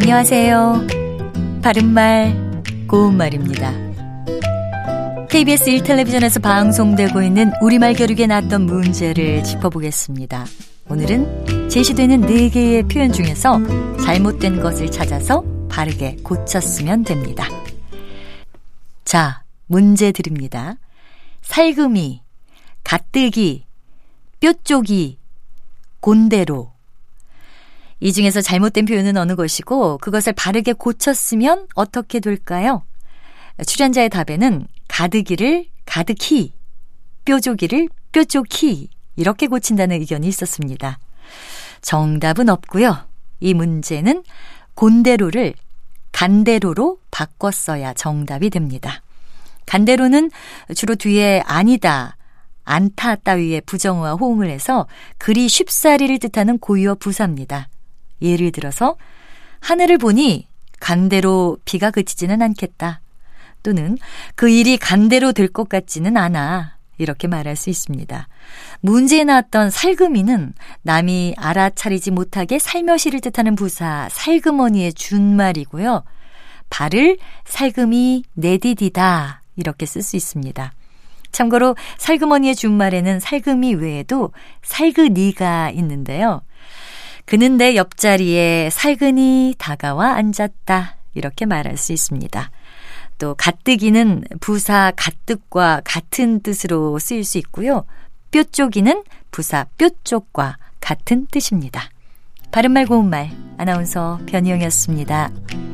안녕하세요. 바른말, 고운말입니다. KBS 1텔레비전에서 방송되고 있는 우리말 교육에 나왔던 문제를 짚어보겠습니다. 오늘은 제시되는 4개의 표현 중에서 잘못된 것을 찾아서 바르게 고쳤으면 됩니다. 자, 문제 드립니다. 살금이, 가뜨기, 뼈쪽이, 곤대로. 이 중에서 잘못된 표현은 어느 것이고 그것을 바르게 고쳤으면 어떻게 될까요? 출연자의 답에는 가득이를 가득히, 뾰족이를 뾰족히 이렇게 고친다는 의견이 있었습니다. 정답은 없고요. 이 문제는 곤대로를 간대로로 바꿨어야 정답이 됩니다. 간대로는 주로 뒤에 아니다, 안타 따위의 부정어와 호응을 해서 그리 쉽사리를 뜻하는 고유어 부사입니다. 예를 들어서 하늘을 보니 간대로 비가 그치지는 않겠다. 또는 그 일이 간대로 될 것 같지는 않아. 이렇게 말할 수 있습니다. 문제에 나왔던 살금이는 남이 알아차리지 못하게 살며시를 뜻하는 부사 살금어니의 준말이고요. 발을 살금이 내디디다 이렇게 쓸 수 있습니다. 참고로 살금어니의 준말에는 살금이 외에도 살그니가 있는데요. 그는 내 옆자리에 살근히 다가와 앉았다. 이렇게 말할 수 있습니다. 또 가뜨기는 부사 가뜻과 같은 뜻으로 쓰일 수 있고요. 뾰쪽이는 부사 뾰쪽과 같은 뜻입니다. 바른말 고운말 아나운서 변희영이었습니다.